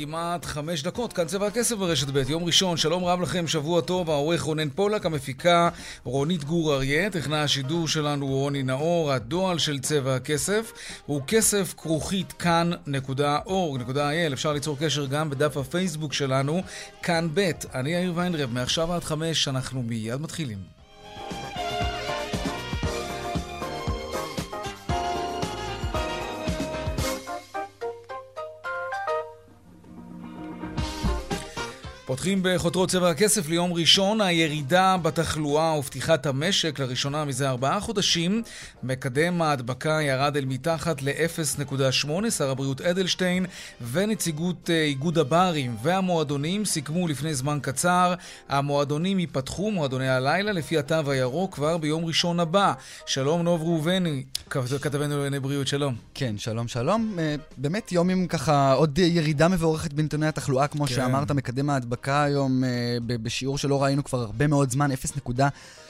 וכמעט חמש דקות, כאן צבע הכסף ברשת ב', יום ראשון, שלום רב לכם, שבוע טוב, העורך רונן פולק, המפיקה רונית גור אריה, תכנה השידור שלנו רוני נאור, הדועל של צבע הכסף הוא כסף כרוכית כאן.org.il, אפשר ליצור קשר גם בדף הפייסבוק שלנו, כאן ב', אני יאיר ויינרב, מעכשיו עד חמש, אנחנו מיד מתחילים. פותחים בחותרות צבע הכסף ליום ראשון, הירידה בתחלואה ופתיחת המשק לראשונה מזה ארבעה חודשים. מקדם ההדבקה ירד אל מתחת ל-0.8, שר הבריאות אדלשטיין ונציגות אה, איגוד הברים והמועדונים סיכמו לפני זמן קצר. המועדונים ייפתחו, מועדוני הלילה, לפי התו הירוק כבר ביום ראשון הבא. שלום נוב ראובני, כתבנו לענייני בריאות, שלום. כן, שלום שלום. אה, באמת יום עם ככה עוד ירידה מבורכת בנתוני התחלואה, כמו כן. שאמרת, מקדם ההדבקה. ההדבקה היום אה, בשיעור שלא ראינו כבר הרבה מאוד זמן,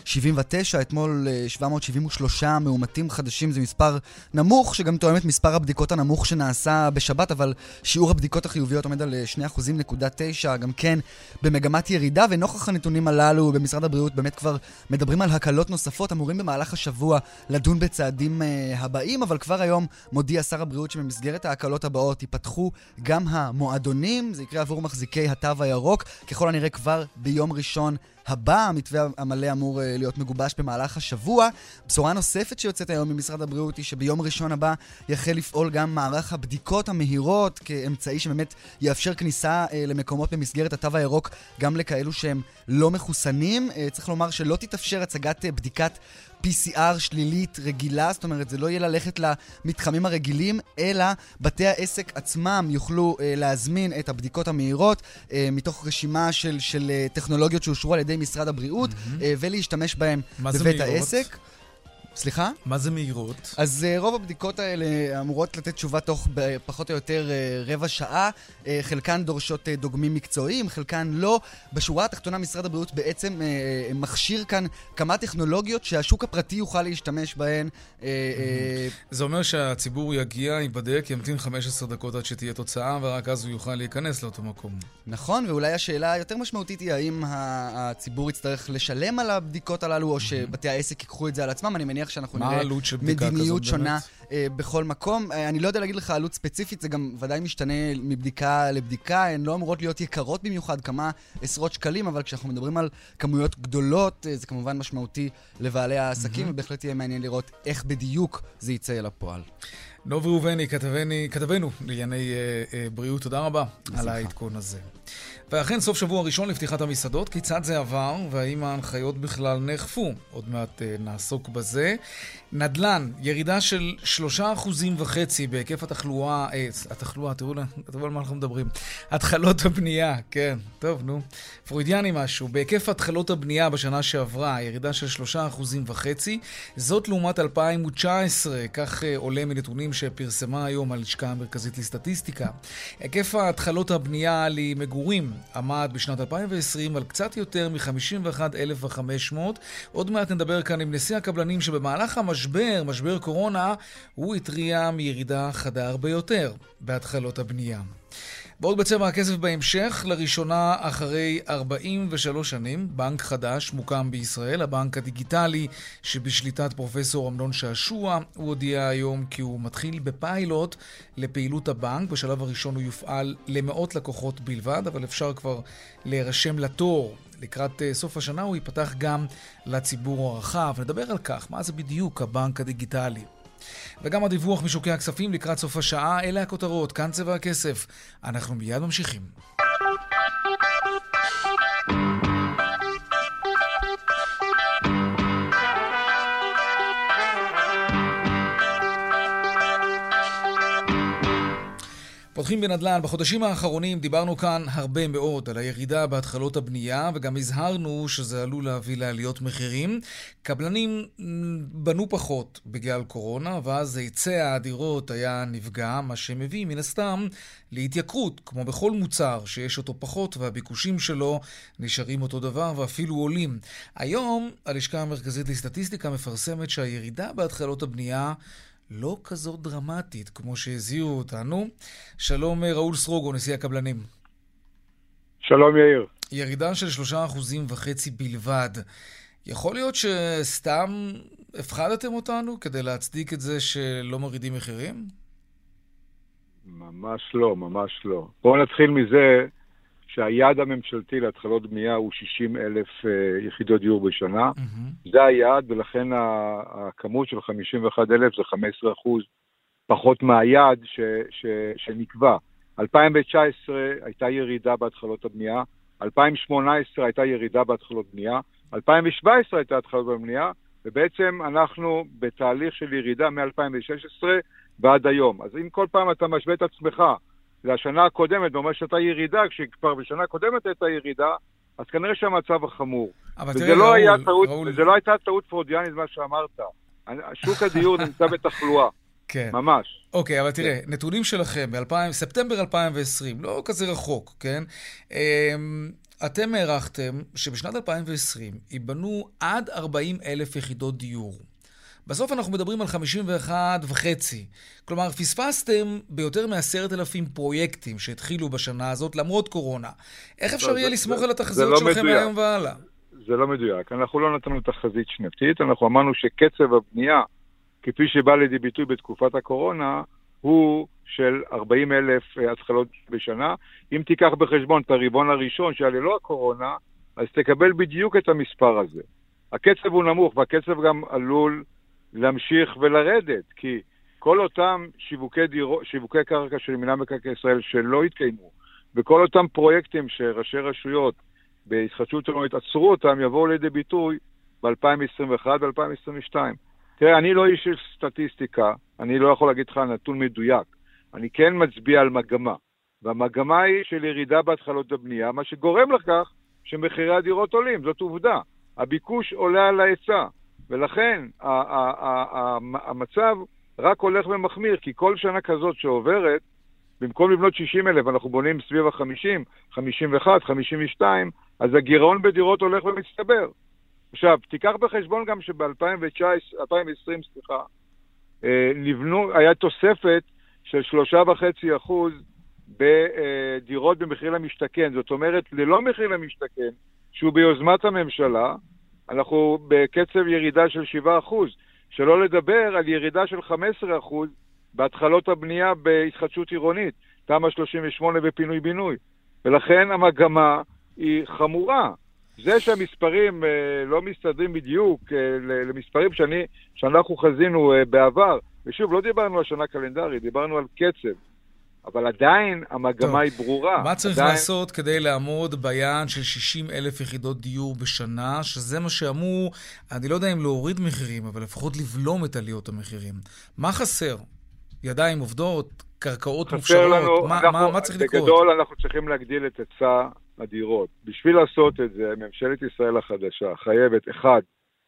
0.79, אתמול 773 אה, מאומתים חדשים, זה מספר נמוך, שגם תואם את מספר הבדיקות הנמוך שנעשה בשבת, אבל שיעור הבדיקות החיוביות עומד על 2.9, אה, גם כן במגמת ירידה, ונוכח הנתונים הללו במשרד הבריאות באמת כבר מדברים על הקלות נוספות, אמורים במהלך השבוע לדון בצעדים הבאים, אבל כבר היום מודיע שר הבריאות שבמסגרת ההקלות הבאות ייפתחו גם המועדונים, זה יקרה עבור מחזיקי התו הירוק. ככל הנראה כבר ביום ראשון הבא, המתווה המלא אמור אה, להיות מגובש במהלך השבוע. בשורה נוספת שיוצאת היום ממשרד הבריאות היא שביום ראשון הבא יחל לפעול גם מערך הבדיקות המהירות כאמצעי שבאמת יאפשר כניסה אה, למקומות במסגרת התו הירוק גם לכאלו שהם לא מחוסנים. אה, צריך לומר שלא תתאפשר הצגת בדיקת PCR שלילית רגילה, זאת אומרת, זה לא יהיה ללכת למתחמים הרגילים, אלא בתי העסק עצמם יוכלו אה, להזמין את הבדיקות המהירות אה, מתוך רשימה של, של אה, טכנולוגיות שאושרו על ידי משרד הבריאות, mm-hmm. אה, ולהשתמש בהם בבית העסק. סליחה? מה זה מהירות? אז uh, רוב הבדיקות האלה אמורות לתת תשובה תוך פחות או יותר uh, רבע שעה. Uh, חלקן דורשות uh, דוגמים מקצועיים, חלקן לא. בשורה התחתונה משרד הבריאות בעצם uh, מכשיר כאן כמה טכנולוגיות שהשוק הפרטי יוכל להשתמש בהן. Uh, uh, זה אומר שהציבור יגיע, ייבדק, ימתין 15 דקות עד שתהיה תוצאה, ורק אז הוא יוכל להיכנס לאותו מקום. נכון, ואולי השאלה היותר משמעותית היא האם הציבור יצטרך לשלם על הבדיקות הללו, או שבתי העסק ייקחו את זה על עצמם. אני מניח שאנחנו נראה מדיניות שונה uh, בכל מקום. Uh, אני לא יודע להגיד לך עלות ספציפית, זה גם ודאי משתנה מבדיקה לבדיקה, הן לא אמורות להיות יקרות במיוחד, כמה עשרות שקלים, אבל כשאנחנו מדברים על כמויות גדולות, uh, זה כמובן משמעותי לבעלי העסקים, mm-hmm. ובהחלט יהיה מעניין לראות איך בדיוק זה יצא אל הפועל. נוב ראובני, כתבנו לענייני uh, uh, בריאות, תודה רבה על העדכון הזה. ואכן, סוף שבוע ראשון לפתיחת המסעדות, כיצד זה עבר, והאם ההנחיות בכלל נאכפו? עוד מעט uh, נעסוק בזה. נדל"ן, ירידה של שלושה אחוזים וחצי בהיקף התחלואה, אה, התחלואה, תראו, תראו על מה אנחנו מדברים. התחלות הבנייה, כן, טוב, נו. פרוידיאני משהו. בהיקף התחלות הבנייה בשנה שעברה, ירידה של שלושה אחוזים וחצי, זאת לעומת 2019, כך אה, עולה מנתונים שפרסמה היום הלשכה המרכזית לסטטיסטיקה. היקף התחלות הבנייה למגורים עמד בשנת 2020 על קצת יותר מ-51,500. עוד מעט נדבר כאן עם נשיא הקבלנים שבמהלך המשבר, משבר קורונה, הוא התריע מירידה חדה הרבה יותר בהתחלות הבנייה. ועוד בצבע הכסף בהמשך, לראשונה אחרי 43 שנים, בנק חדש מוקם בישראל, הבנק הדיגיטלי שבשליטת פרופסור אמנון שעשוע. הוא הודיע היום כי הוא מתחיל בפיילוט לפעילות הבנק. בשלב הראשון הוא יופעל למאות לקוחות בלבד, אבל אפשר כבר להירשם לתור לקראת אה, סוף השנה הוא ייפתח גם לציבור הרחב. נדבר על כך, מה זה בדיוק הבנק הדיגיטלי. וגם הדיווח משוקי הכספים לקראת סוף השעה, אלה הכותרות, כאן צבע הכסף. אנחנו מיד ממשיכים. פותחים בנדל"ן. בחודשים האחרונים דיברנו כאן הרבה מאוד על הירידה בהתחלות הבנייה, וגם הזהרנו שזה עלול להביא לעליות מחירים. קבלנים בנו פחות בגלל קורונה, ואז היצע הדירות היה נפגע, מה שמביא מן הסתם להתייקרות, כמו בכל מוצר שיש אותו פחות והביקושים שלו נשארים אותו דבר ואפילו עולים. היום הלשכה המרכזית לסטטיסטיקה מפרסמת שהירידה בהתחלות הבנייה לא כזאת דרמטית כמו שהזהירו אותנו. שלום ראול סרוגו, נשיא הקבלנים. שלום יאיר. ירידה של שלושה אחוזים וחצי בלבד. יכול להיות שסתם הפחדתם אותנו כדי להצדיק את זה שלא מורידים מחירים? ממש לא, ממש לא. בואו נתחיל מזה שהיעד הממשלתי להתחלות בנייה הוא 60 אלף uh, יחידות דיור בשנה. Mm-hmm. זה היעד, ולכן הכמות של 51 אלף זה 15 אחוז פחות מהיעד ש, ש, שנקבע. 2019 הייתה ירידה בהתחלות הבנייה, 2018 הייתה ירידה בהתחלות בנייה, 2017 הייתה התחלות בבנייה, ובעצם אנחנו בתהליך של ירידה מ-2016 ועד היום. אז אם כל פעם אתה משווה את עצמך לשנה הקודמת, ואומר שהייתה ירידה, כשכבר בשנה הקודמת הייתה ירידה, אז כנראה שהמצב החמור. אבל תראה, לא ראול, טעות, ראול... וזה לא הייתה טעות פרודיאנית, מה שאמרת. שוק הדיור נמצא בתחלואה. כן. ממש. אוקיי, אבל תראה, כן. נתונים שלכם בספטמבר 2020, לא כזה רחוק, כן? אמ, אתם הערכתם שבשנת 2020 ייבנו עד 40 אלף יחידות דיור. בסוף אנחנו מדברים על 51 וחצי. כלומר, פספסתם ביותר מ-10,000 פרויקטים שהתחילו בשנה הזאת, למרות קורונה. איך אפשר לא, יהיה לסמוך על התחזיות לא שלכם מהיום והלאה? זה לא מדויק. אנחנו לא נתנו תחזית שנתית, אנחנו אמרנו שקצב הבנייה, כפי שבא לידי ביטוי בתקופת הקורונה, הוא של 40 אלף אה, התחלות בשנה. אם תיקח בחשבון את הרבעון הראשון שהיה ללא הקורונה, אז תקבל בדיוק את המספר הזה. הקצב הוא נמוך, והקצב גם עלול להמשיך ולרדת, כי כל אותם שיווקי, דירו, שיווקי קרקע של מינהל מקרקעי ישראל שלא התקיימו, וכל אותם פרויקטים שראשי רשויות בהתחדשות עירונית עצרו אותם, יבואו לידי ביטוי ב-2021 ו-2022. תראה, אני לא איש של סטטיסטיקה, אני לא יכול להגיד לך נתון מדויק. אני כן מצביע על מגמה, והמגמה היא של ירידה בהתחלות הבנייה, מה שגורם לכך שמחירי הדירות עולים, זאת עובדה. הביקוש עולה על ההיצע. ולכן המצב רק הולך ומחמיר, כי כל שנה כזאת שעוברת, במקום לבנות 60 אלף, אנחנו בונים סביב ה-50, 51, 52, אז הגירעון בדירות הולך ומצטבר. עכשיו, תיקח בחשבון גם שב-2019, 2020, סליחה, אה, נבנו, היה תוספת של 3.5% בדירות במחיר למשתכן. זאת אומרת, ללא מחיר למשתכן, שהוא ביוזמת הממשלה, אנחנו בקצב ירידה של 7%, שלא לדבר על ירידה של 15% בהתחלות הבנייה בהתחדשות עירונית, תמ"א 38 בפינוי-בינוי. ולכן המגמה היא חמורה. זה שהמספרים אה, לא מסתדרים בדיוק אה, למספרים שאני, שאנחנו חזינו אה, בעבר, ושוב, לא דיברנו על שנה קלנדרית, דיברנו על קצב. אבל עדיין המגמה טוב, היא ברורה. מה צריך עדיין... לעשות כדי לעמוד ביעד של 60 אלף יחידות דיור בשנה, שזה מה שאמור, אני לא יודע אם להוריד מחירים, אבל לפחות לבלום את עליות המחירים. מה חסר? ידיים עובדות? קרקעות מופשרות? לנו, מה, אנחנו, מה, מה צריך לקרות? בגדול אנחנו צריכים להגדיל את היצע הדירות. בשביל לעשות את זה, ממשלת ישראל החדשה חייבת, אחד,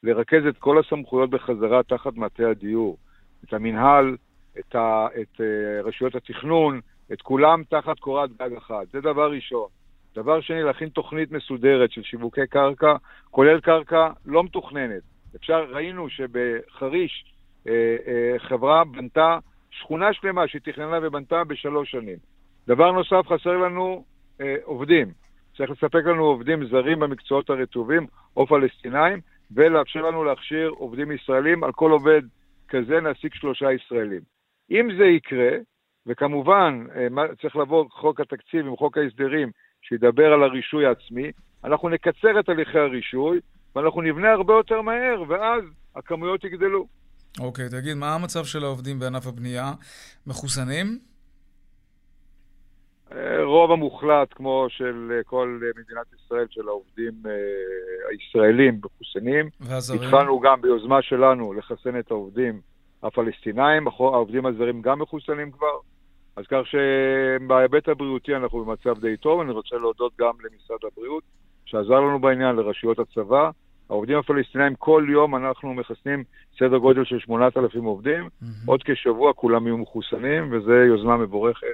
לרכז את כל הסמכויות בחזרה תחת מטה הדיור. את המינהל, את, ה, את uh, רשויות התכנון, את כולם תחת קורת גג אחת. זה דבר ראשון. דבר שני, להכין תוכנית מסודרת של שיווקי קרקע, כולל קרקע לא מתוכננת. אפשר, ראינו שבחריש אה, אה, חברה בנתה שכונה שלמה שהיא תכננה ובנתה בשלוש שנים. דבר נוסף, חסר לנו אה, עובדים. צריך לספק לנו עובדים זרים במקצועות הרטובים או פלסטינאים, ולאפשר לנו להכשיר עובדים ישראלים. על כל עובד כזה נעסיק שלושה ישראלים. אם זה יקרה, וכמובן אה, צריך לבוא חוק התקציב עם חוק ההסדרים שידבר על הרישוי העצמי, אנחנו נקצר את הליכי הרישוי ואנחנו נבנה הרבה יותר מהר, ואז הכמויות יגדלו. אוקיי, okay, תגיד, מה המצב של העובדים בענף הבנייה? מחוסנים? אה, רוב המוחלט, כמו של אה, כל מדינת ישראל, של העובדים הישראלים מחוסנים. והזרים? התחלנו גם ביוזמה שלנו לחסן את העובדים הפלסטינאים, העובדים הזרים גם מחוסנים כבר, אז כך שבהיבט הבריאותי אנחנו במצב די טוב, אני רוצה להודות גם למשרד הבריאות, שעזר לנו בעניין, לרשויות הצבא. העובדים הפלסטינאים, כל יום אנחנו מחסנים סדר גודל של 8,000 עובדים, mm-hmm. עוד כשבוע כולם יהיו מחוסנים, וזו יוזמה מבורכת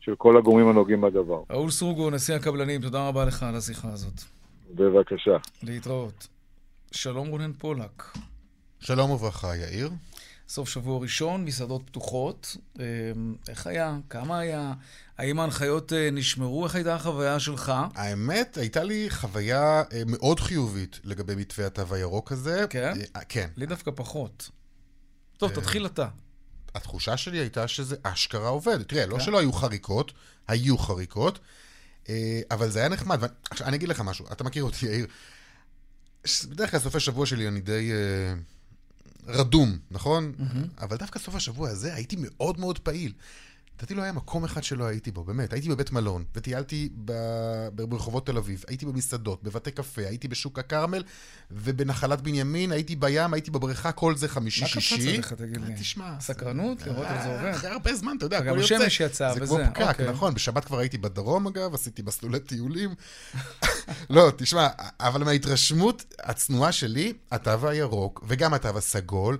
של כל הגורמים הנוגעים בדבר. ראול סרוגו, נשיא הקבלנים, תודה רבה לך על השיחה הזאת. בבקשה. להתראות. שלום רונן פולק. שלום וברכה, יאיר. סוף שבוע ראשון, מסעדות פתוחות. אמ, איך היה? כמה היה? האם ההנחיות אה, נשמרו? איך הייתה החוויה שלך? האמת, הייתה לי חוויה אה, מאוד חיובית לגבי מתווה התו הירוק הזה. כן? אה, כן. לי דווקא פחות. טוב, תתחיל אתה. התחושה שלי הייתה שזה אשכרה עובד. תראה, לא כן? שלא היו חריקות, היו חריקות, אבל זה היה נחמד. עכשיו, אני אגיד לך משהו, אתה מכיר אותי, יאיר. בדרך כלל סופי שבוע שלי אני די... רדום, נכון? Mm-hmm. אבל דווקא סוף השבוע הזה הייתי מאוד מאוד פעיל. לדעתי לא היה מקום אחד שלא הייתי בו, באמת. הייתי בבית מלון, וטיילתי ב... ברחובות תל אביב, הייתי במסעדות, בבתי קפה, הייתי בשוק הכרמל, ובנחלת בנימין, הייתי בים, הייתי בבריכה, כל זה חמישי-שישי. מה קפץ עליך, תגיד לי? תשמע. סקרנות? לראות איך זה עובר? אחרי הרבה זמן, אתה יודע, הכל יוצא. גם השמש יצא, וזה. זה כמו פקק, אוקיי. נכון. בשבת כבר הייתי בדרום, אגב, עשיתי מסלולי טיולים. לא, תשמע, אבל מההתרשמות הצנועה שלי, התו הירוק, וגם התו הסגול,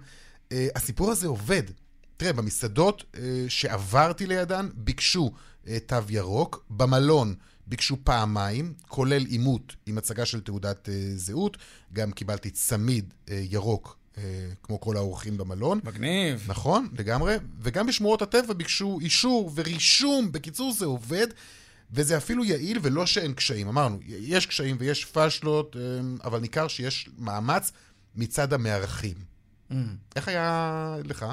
אה, הסיפור הזה עובד. תראה, במסעדות אה, שעברתי לידן, ביקשו אה, תו ירוק. במלון ביקשו פעמיים, כולל עימות עם הצגה של תעודת אה, זהות. גם קיבלתי צמיד ירוק, כמו כל האורחים במלון. מגניב. נכון, לגמרי. וגם בשמורות הטבע ביקשו אישור ורישום. בקיצור, זה עובד. וזה אפילו יעיל ולא שאין קשיים. אמרנו, יש קשיים ויש פשלות, אבל ניכר שיש מאמץ מצד המארחים. Mm. איך היה לך?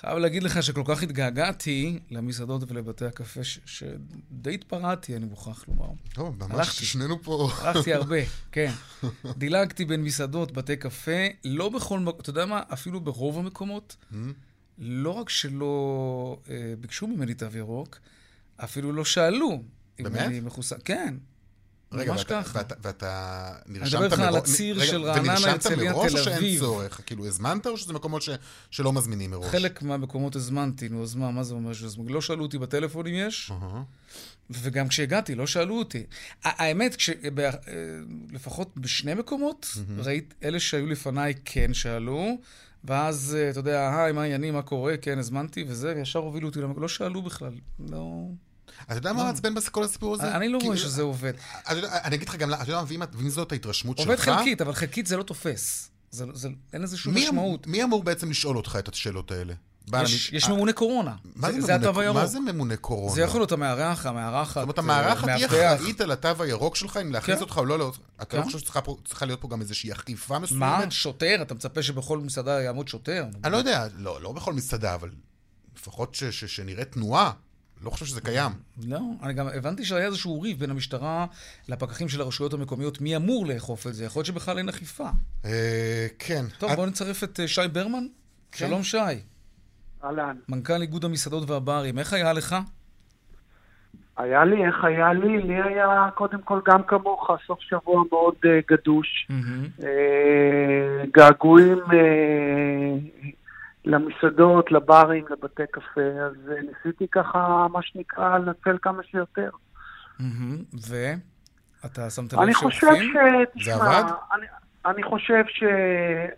חייב להגיד לך שכל כך התגעגעתי למסעדות ולבתי הקפה, ש- שדי התפרעתי, אני מוכרח לומר. טוב, ממש הלכתי. שנינו פה. הלכתי הרבה, כן. דילגתי בין מסעדות, בתי קפה, לא בכל מקום, אתה יודע מה? אפילו ברוב המקומות. לא רק שלא אה, ביקשו ממני תו ירוק, אפילו לא שאלו. באמת? מחוסן. כן. רגע, ממש ואתה, ככה. ואתה, ואתה נרשמת מראש... אני מדבר איתך על הציר של רעננה, הרצליה, תל אביב. ונרשמת מראש או שאין צורך? כאילו, הזמנת או שזה מקומות ש, שלא מזמינים מראש? חלק מהמקומקות הזמנתי, נו, אז מה, מה זה אומר שהזמנתי? לא שאלו אותי בטלפון אם יש, וגם כשהגעתי, לא שאלו אותי. האמת, כש... לפחות בשני מקומות, ראית, אלה שהיו לפניי כן שאלו, ואז, אתה יודע, היי, מה העניינים, מה קורה, כן, הזמנתי, וזה, ישר הובילו אותי, לא שאלו בכלל, לא... אתה יודע מה מעצבן בכל הסיפור הזה? אני לא רואה שזה עובד. אני אגיד לך גם, אתה יודע ואם זאת ההתרשמות שלך... עובד חלקית, אבל חלקית זה לא תופס. אין לזה שום משמעות. מי אמור בעצם לשאול אותך את השאלות האלה? יש ממונה קורונה. זה התו הירוק. מה זה ממונה קורונה? זה יכול להיות המארח, המארחת, זאת אומרת, המארחת היא אחראית על התו הירוק שלך, אם להכניס כן. אותך או לא. אתה לא כן. חושב שצריכה להיות פה גם איזושהי אכיפה מסוימת? מה? שוטר? אתה מצפה שבכל מסעדה יעמוד שוטר? אני לא יודע, לא, לא בכל מסעדה, אבל לפחות שנראה תנועה. לא חושב שזה קיים. לא, אני גם הבנתי שהיה איזשהו ריב בין המשטרה לפקחים של הרשויות המקומיות, מי אמור לאכוף את זה? יכול להיות שבכלל אין אכיפה. אה, כן. טוב, בואו נצרף את אה, שי ברמן. כן. שלום, שי. אהלן. מנכ"ל איגוד המסעדות והברים, איך היה לך? היה לי, איך היה לי? לי היה קודם כל גם כמוך, סוף שבוע מאוד uh, גדוש. Mm-hmm. Uh, געגועים uh, למסעדות, לברים, לבתי קפה, אז אה, ניסיתי ככה, מה שנקרא, לנצל כמה שיותר. ואתה שמת לב שאוכפים? זה עבד? אני, אני חושב ש...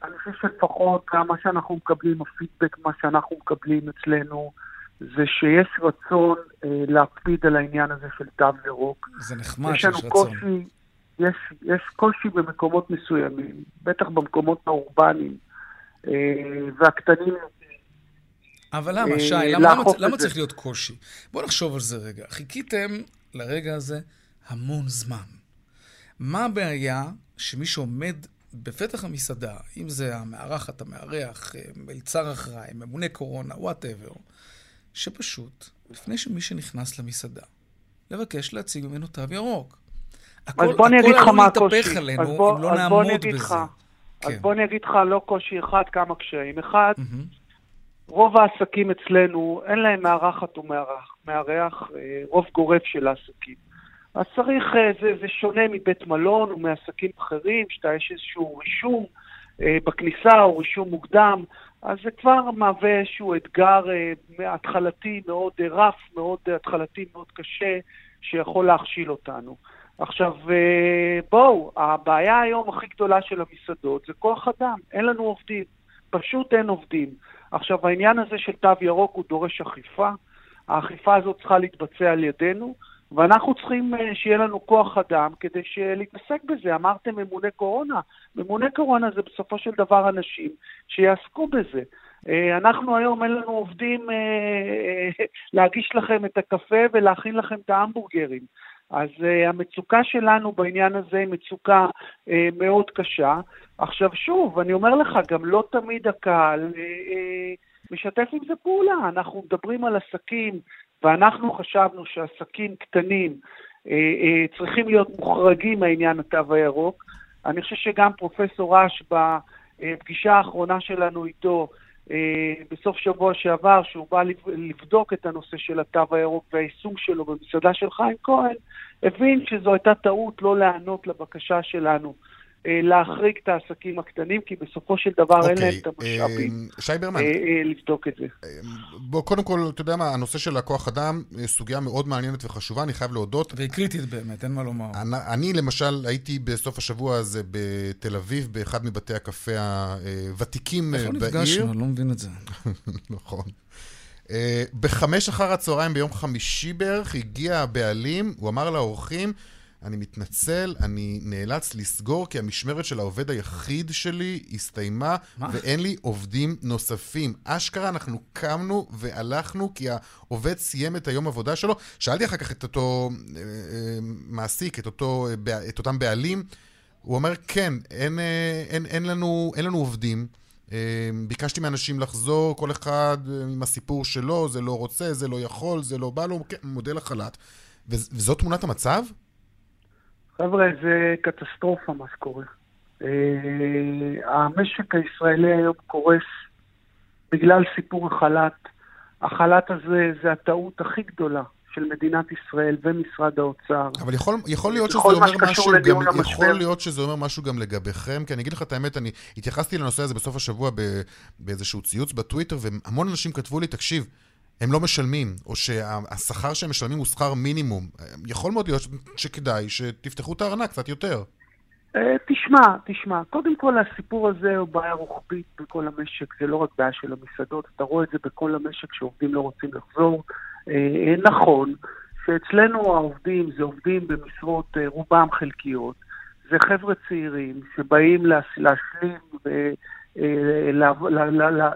אני חושב שלפחות גם מה שאנחנו מקבלים, הפידבק, מה שאנחנו מקבלים אצלנו, זה שיש רצון אה, להקפיד על העניין הזה של תו ירוק. זה נחמד שיש רצון. קושי, יש, יש קושי במקומות מסוימים, בטח במקומות האורבניים. אה, והקטנים... אבל למה, שי? למה, למה, למה צריך להיות קושי? בואו נחשוב על זה רגע. חיכיתם לרגע הזה המון זמן. מה הבעיה שמי שעומד בפתח המסעדה, אם זה המארחת, המארח, אה, מלצר אחראי, ממונה קורונה, whatever, שפשוט, לפני שמי שנכנס למסעדה, לבקש להציג ממנו תו ירוק. הכל, הכל עלול להתהפך עלינו בוא, אם לא נעמוד בזה. לך. כן. אז בוא אני אגיד לך לא קושי אחד, כמה קשיים. אחד, mm-hmm. רוב העסקים אצלנו, אין להם מארחת או מארח, אה, רוב גורף של העסקים. אז צריך, אה, זה, זה שונה מבית מלון או מעסקים אחרים, שאתה יש איזשהו רישום, בכניסה או רישום מוקדם, אז זה כבר מהווה איזשהו אתגר התחלתי מאוד רף, מאוד התחלתי מאוד קשה, שיכול להכשיל אותנו. עכשיו, בואו, הבעיה היום הכי גדולה של המסעדות זה כוח אדם, אין לנו עובדים, פשוט אין עובדים. עכשיו, העניין הזה של תו ירוק הוא דורש אכיפה, האכיפה הזאת צריכה להתבצע על ידינו, ואנחנו צריכים אה, שיהיה לנו כוח אדם כדי להתעסק בזה. אמרתם ממונה קורונה. ממונה קורונה זה בסופו של דבר אנשים שיעסקו בזה. אה, אנחנו היום אין לנו עובדים אה, להגיש לכם את הקפה ולהכין לכם את ההמבורגרים. אז המצוקה שלנו בעניין הזה היא מצוקה מאוד קשה. עכשיו שוב, אני אומר לך, גם לא תמיד הקהל משתף עם זה פעולה. אנחנו מדברים על עסקים ואנחנו חשבנו שעסקים קטנים אה, אה, צריכים להיות מוחרגים מהעניין התו הירוק. אני חושב שגם פרופסור אש בפגישה האחרונה שלנו איתו, בסוף שבוע שעבר, שהוא בא לבדוק את הנושא של התו הירוק והיישום שלו במסעדה של חיים כהן, הבין שזו הייתה טעות לא להיענות לבקשה שלנו. אה, להחריג את העסקים הקטנים, כי בסופו של דבר אין להם את אוקיי, המשאבים אה, אה, לבדוק את זה. בוא, קודם כל, אתה יודע מה, הנושא של הכוח אדם, סוגיה מאוד מעניינת וחשובה, אני חייב להודות. והיא קריטית באמת, אין מה לומר. אני, למשל, הייתי בסוף השבוע הזה בתל אביב, באחד מבתי הקפה הוותיקים בעיר. איפה נפגשנו? אני לא מבין את זה. נכון. בחמש אחר הצהריים ביום חמישי בערך הגיע הבעלים, הוא אמר לאורחים, אני מתנצל, אני נאלץ לסגור כי המשמרת של העובד היחיד שלי הסתיימה מה? ואין לי עובדים נוספים. אשכרה אנחנו קמנו והלכנו כי העובד סיים את היום עבודה שלו. שאלתי אחר כך את אותו אה, אה, מעסיק, את, אותו, אה, את אותם בעלים, הוא אומר, כן, אין, אה, אין, אין, לנו, אין לנו עובדים. אה, ביקשתי מאנשים לחזור, כל אחד אה, עם הסיפור שלו, זה לא רוצה, זה לא יכול, זה לא בא לו, כן, מודל החל"ת. וזאת תמונת המצב? חבר'ה, זה קטסטרופה מה שקורה. אה, המשק הישראלי היום קורס בגלל סיפור החל"ת. החל"ת הזה זה הטעות הכי גדולה של מדינת ישראל ומשרד האוצר. אבל יכול, יכול להיות שזה אומר משהו גם, יכול להיות שזה אומר משהו גם לגביכם, כי אני אגיד לך את האמת, אני התייחסתי לנושא הזה בסוף השבוע באיזשהו ציוץ בטוויטר, והמון אנשים כתבו לי, תקשיב, הם לא משלמים, או שהשכר שהם משלמים הוא שכר מינימום. יכול מאוד להיות שכדאי שתפתחו את הארנק קצת יותר. אה, תשמע, תשמע, קודם כל הסיפור הזה הוא בעיה רוחבית בכל המשק, זה לא רק בעיה של המסעדות, אתה רואה את זה בכל המשק שעובדים לא רוצים לחזור. אה, נכון שאצלנו העובדים זה עובדים במשרות אה, רובם חלקיות, זה חבר'ה צעירים שבאים להשלים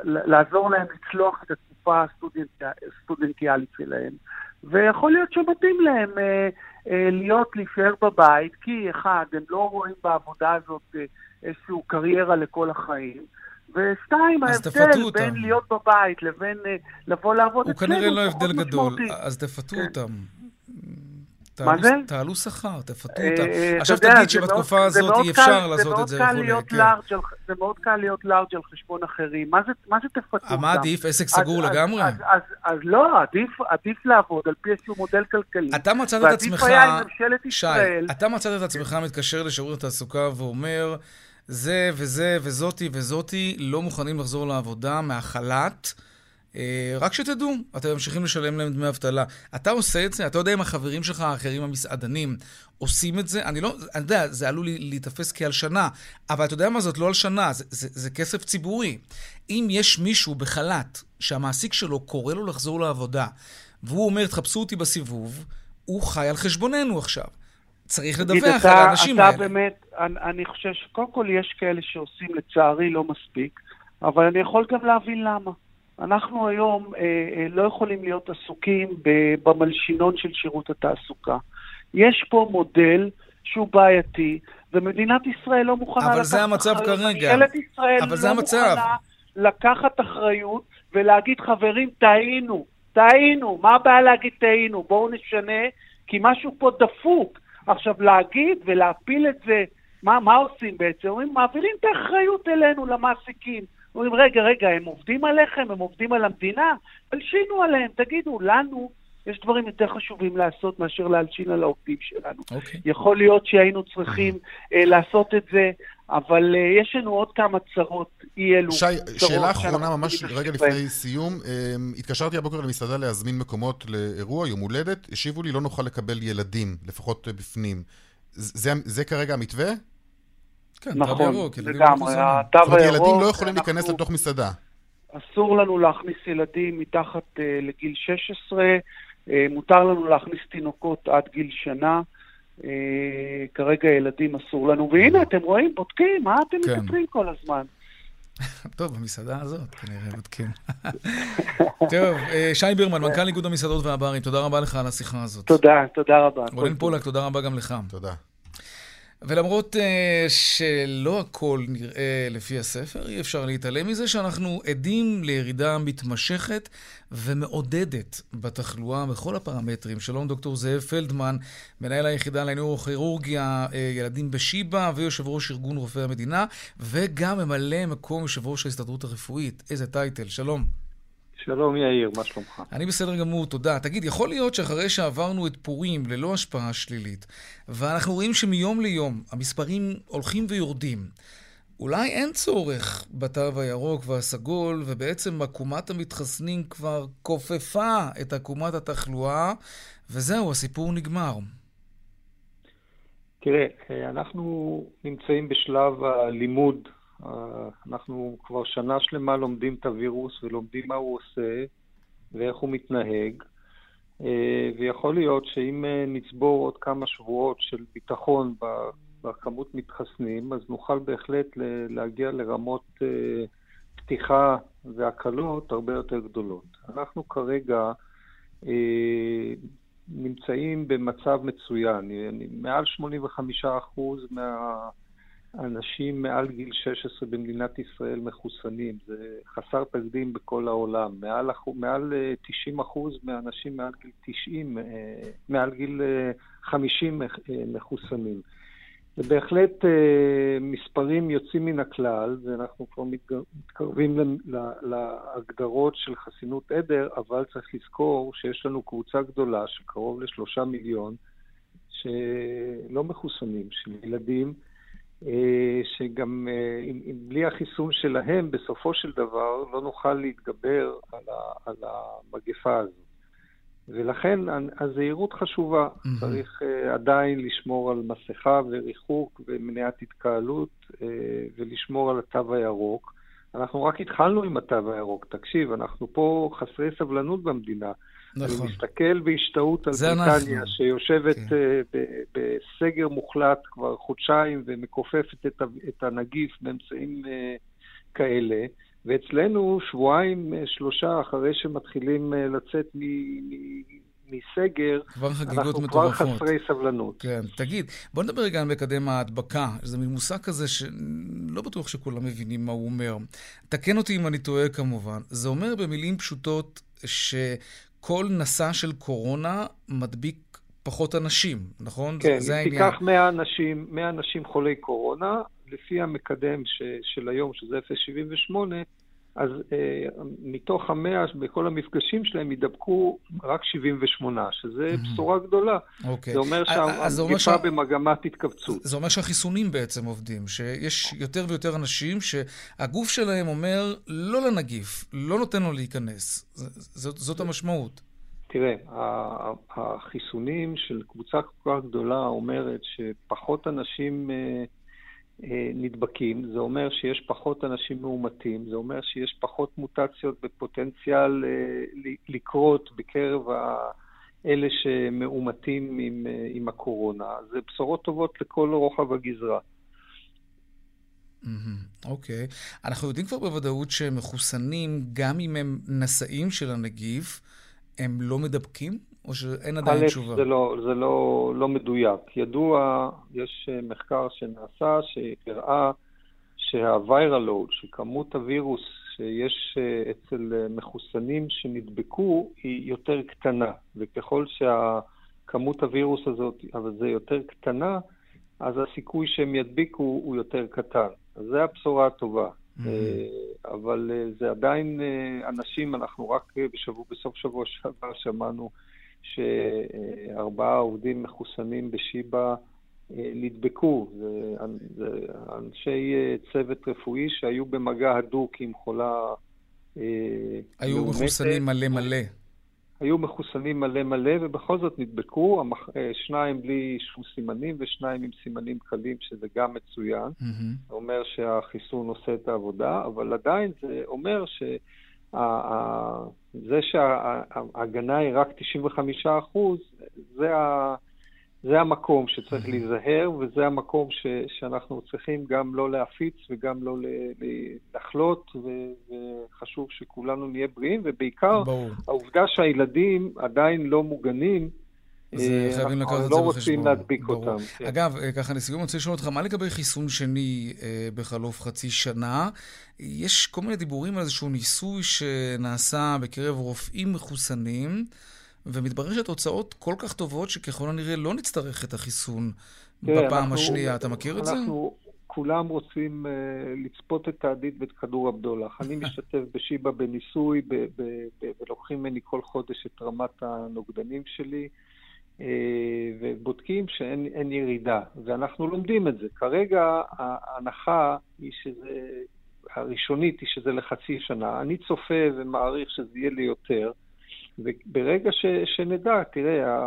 ולעזור להם לצלוח את התקופה הסטודנטיאלית שלהם, ויכול להיות שמתאים להם אה, אה, להיות, להישאר בבית, כי אחד, הם לא רואים בעבודה הזאת אה, איזושהי קריירה לכל החיים. ושתיים, ההבדל בין להיות בבית לבין אה, לבוא לעבוד אצלנו הוא כנראה לא הבדל גדול, אז תפתו כן. אותם. מה זה? תעלו שכר, תפתו אותה. אה, עכשיו תגיד שבתקופה הזאת אי אפשר לעשות את זה וכולי. כן. זה מאוד קל להיות לארג' על חשבון אחרים. מה זה תפתו אותם? מה עדיף? עסק סגור לגמרי? אז לא, עדיף לעבוד על פי איזשהו מודל כלכלי. אתה מצאת את עצמך, שי, אתה מצאת את עצמך מתקשר לשירות התעסוקה ואומר, זה וזה וזאתי וזאתי לא מוכנים לחזור לעבודה מהחל"ת. אה, רק שתדעו, אתם ממשיכים לשלם להם דמי אבטלה. אתה עושה את זה? אתה יודע אם החברים שלך האחרים, המסעדנים, עושים את זה? אני לא, אני יודע, זה עלול להיתפס כהלשנה, אבל אתה יודע מה זאת לא הלשנה, זה, זה, זה כסף ציבורי. אם יש מישהו בחל"ת שהמעסיק שלו קורא לו לחזור לעבודה, והוא אומר, תחפשו אותי בסיבוב, הוא חי על חשבוננו עכשיו. צריך לדווח על האנשים האלה. אתה באמת, אני, אני חושב שקודם כל יש כאלה שעושים לצערי לא מספיק, אבל אני יכול גם להבין למה. אנחנו היום אה, אה, לא יכולים להיות עסוקים במלשינון של שירות התעסוקה. יש פה מודל שהוא בעייתי, ומדינת ישראל לא מוכנה לקחת אחריות. אבל זה המצב כרגע. ממשלת ישראל אבל לא מוכנה לקחת אחריות ולהגיד, חברים, טעינו, טעינו. מה הבעיה להגיד טעינו? בואו נשנה, כי משהו פה דפוק. עכשיו, להגיד ולהפיל את זה, מה, מה עושים בעצם? אומרים, מעבירים את האחריות אלינו, למעסיקים. אומרים, רגע, רגע, הם עובדים עליכם, הם עובדים על המדינה, תלשינו עליהם, תגידו, לנו יש דברים יותר חשובים לעשות מאשר להלשין על העובדים שלנו. אוקיי. Okay. יכול להיות שהיינו צריכים uh, לעשות את זה, אבל uh, יש לנו עוד כמה צרות, אי אלו שי, שאלה אחרונה ממש רגע לפני סיום. Um, התקשרתי הבוקר למסעדה להזמין מקומות לאירוע, יום הולדת, השיבו לי לא נוכל לקבל ילדים, לפחות בפנים. זה, זה כרגע המתווה? כן, נכון, תו ירוק, ילדים לא לגמרי. מחוסנים. התו זאת אומרת, הירוק, ילדים לא יכולים אנחנו- להיכנס לתוך מסעדה. אסור לנו להכניס ילדים מתחת uh, לגיל 16, uh, מותר לנו להכניס תינוקות עד גיל שנה. Uh, כרגע ילדים אסור לנו, והנה, אתם רואים, בודקים, מה אתם כן. מקטרים כל הזמן? טוב, במסעדה הזאת כנראה בודקים. טוב, אה, שי ברמן, מנכ"ל איגוד המסעדות והברים, תודה רבה לך על השיחה הזאת. תודה, תודה רבה. רונן. פולק, תודה רבה גם לך. תודה. ולמרות uh, שלא הכל נראה לפי הספר, אי אפשר להתעלם מזה שאנחנו עדים לירידה מתמשכת ומעודדת בתחלואה בכל הפרמטרים. שלום דוקטור זאב פלדמן, מנהל היחידה לנאורוכירורגיה uh, ילדים בשיבא ויושב ראש ארגון רופאי המדינה, וגם ממלא מקום יושב ראש ההסתדרות הרפואית. איזה טייטל, שלום. שלום יאיר, מה שלומך? אני בסדר גמור, תודה. תגיד, יכול להיות שאחרי שעברנו את פורים ללא השפעה שלילית, ואנחנו רואים שמיום ליום המספרים הולכים ויורדים, אולי אין צורך בתו הירוק והסגול, ובעצם עקומת המתחסנים כבר כופפה את עקומת התחלואה, וזהו, הסיפור נגמר. תראה, אה, אנחנו נמצאים בשלב הלימוד. אה, אנחנו כבר שנה שלמה לומדים את הווירוס ולומדים מה הוא עושה ואיך הוא מתנהג. אה, ויכול להיות שאם אה, נצבור עוד כמה שבועות של ביטחון בכמות מתחסנים, אז נוכל בהחלט להגיע לרמות פתיחה והקלות הרבה יותר גדולות. אנחנו כרגע נמצאים במצב מצוין. מעל 85% מהאנשים מעל גיל 16 במדינת ישראל מחוסנים. זה חסר תקדים בכל העולם. מעל, מעל אה, 90% מהאנשים מעל גיל 90, אה, מעל גיל אה, 50 מח- אה, מחוסנים. זה בהחלט מספרים יוצאים מן הכלל, ואנחנו כבר מתקרבים להגדרות של חסינות עדר, אבל צריך לזכור שיש לנו קבוצה גדולה של קרוב לשלושה מיליון שלא מחוסנים, של ילדים, שגם אה, עם, עם, בלי החיסון שלהם, בסופו של דבר, לא נוכל להתגבר על, ה, על המגפה הזאת. ולכן הזהירות חשובה. מהמם. צריך uh, עדיין לשמור על מסכה וריחוק ומניעת התקהלות uh, ולשמור על התו הירוק. אנחנו רק התחלנו עם התו הירוק. תקשיב, אנחנו פה חסרי סבלנות במדינה. נכון. אני מסתכל בהשתאות על בריטניה, אנחנו. שיושבת כן. uh, בסגר מוחלט כבר חודשיים ומכופפת את, את הנגיף באמצעים uh, כאלה. ואצלנו שבועיים, אה, שלושה, אחרי שמתחילים אה, לצאת מ- מסגר, כבר חגיגות אנחנו כבר מטורפות. חסרי סבלנות. כן, תגיד, בוא נדבר רגע על מקדם ההדבקה. זה מין מושג כזה שלא בטוח שכולם מבינים מה הוא אומר. תקן אותי אם אני טועה כמובן. זה אומר במילים פשוטות שכל נשא של קורונה מדביק פחות אנשים, נכון? כן, זה אם העניין. תיקח 100 אנשים, 100 אנשים חולי קורונה, לפי המקדם ש, של היום, שזה 0.78, אז אה, מתוך המאה, בכל המפגשים שלהם יידבקו רק 78, שזה בשורה גדולה. אוקיי. זה אומר שהמגפה שה- במגמת התכווצות. זה אומר שהחיסונים בעצם עובדים, שיש יותר ויותר אנשים שהגוף שלהם אומר לא לנגיף, לא נותן לו להיכנס. זאת, זאת המשמעות. תראה, החיסונים של קבוצה כל כך גדולה אומרת שפחות אנשים אה, נדבקים, זה אומר שיש פחות אנשים מאומתים, זה אומר שיש פחות מוטציות בפוטנציאל אה, לקרות בקרב. אלה שמאומתים עם, אה, עם הקורונה. זה בשורות טובות לכל רוחב הגזרה. אוקיי. אנחנו יודעים כבר בוודאות שמחוסנים, גם אם הם נשאים של הנגיף, הם לא מדבקים? או שאין עדיין א', תשובה? זה, לא, זה לא, לא מדויק. ידוע, יש אה, מחקר שנעשה שהראה שה-viral load, שכמות הווירוס שיש אה, אצל אה, מחוסנים שנדבקו, היא יותר קטנה. וככל שכמות הווירוס הזאת, אבל זה יותר קטנה, אז הסיכוי שהם ידביקו הוא יותר קטן. אז זו הבשורה הטובה. אה, אבל זה עדיין אנשים, אנחנו רק בשבוע, בסוף שבוע שעבר שמענו שארבעה עובדים מחוסנים בשיבא נדבקו. זה, זה אנשי צוות רפואי שהיו במגע הדוק עם חולה היו מאומתת. מחוסנים מלא מלא. היו מחוסנים מלא מלא, ובכל זאת נדבקו, שניים בלי שום סימנים ושניים עם סימנים קלים, שזה גם מצוין. Mm-hmm. זה אומר שהחיסון עושה את העבודה, אבל עדיין זה אומר ש... זה שההגנה היא רק 95 אחוז, זה, ה, זה המקום שצריך להיזהר, וזה המקום ש, שאנחנו צריכים גם לא להפיץ וגם לא לחלות, וחשוב שכולנו נהיה בריאים, ובעיקר ברור. העובדה שהילדים עדיין לא מוגנים, חייבים לקחת את זה בחשבון. לא רוצים להדביק ברור. אותם. כן. אגב, אה, ככה לסיום, אני רוצה לשאול אותך, מה לגבי חיסון שני אה, בחלוף חצי שנה? יש כל מיני דיבורים על איזשהו ניסוי שנעשה בקרב רופאים מחוסנים, ומתברר שהתוצאות כל כך טובות שככל הנראה לא נצטרך את החיסון כן, בפעם אנחנו, השנייה. אתה מכיר את זה? אנחנו כולם רוצים uh, לצפות את העדיד ואת כדור הבדולח. אני משתתף בשיבא בניסוי, ולוקחים ממני כל חודש את רמת הנוגדנים שלי. אה, ובודקים שאין ירידה, ואנחנו לומדים את זה. כרגע ההנחה היא שזה, הראשונית היא שזה לחצי שנה. אני צופה ומעריך שזה יהיה לי יותר, וברגע ש, שנדע, תראה,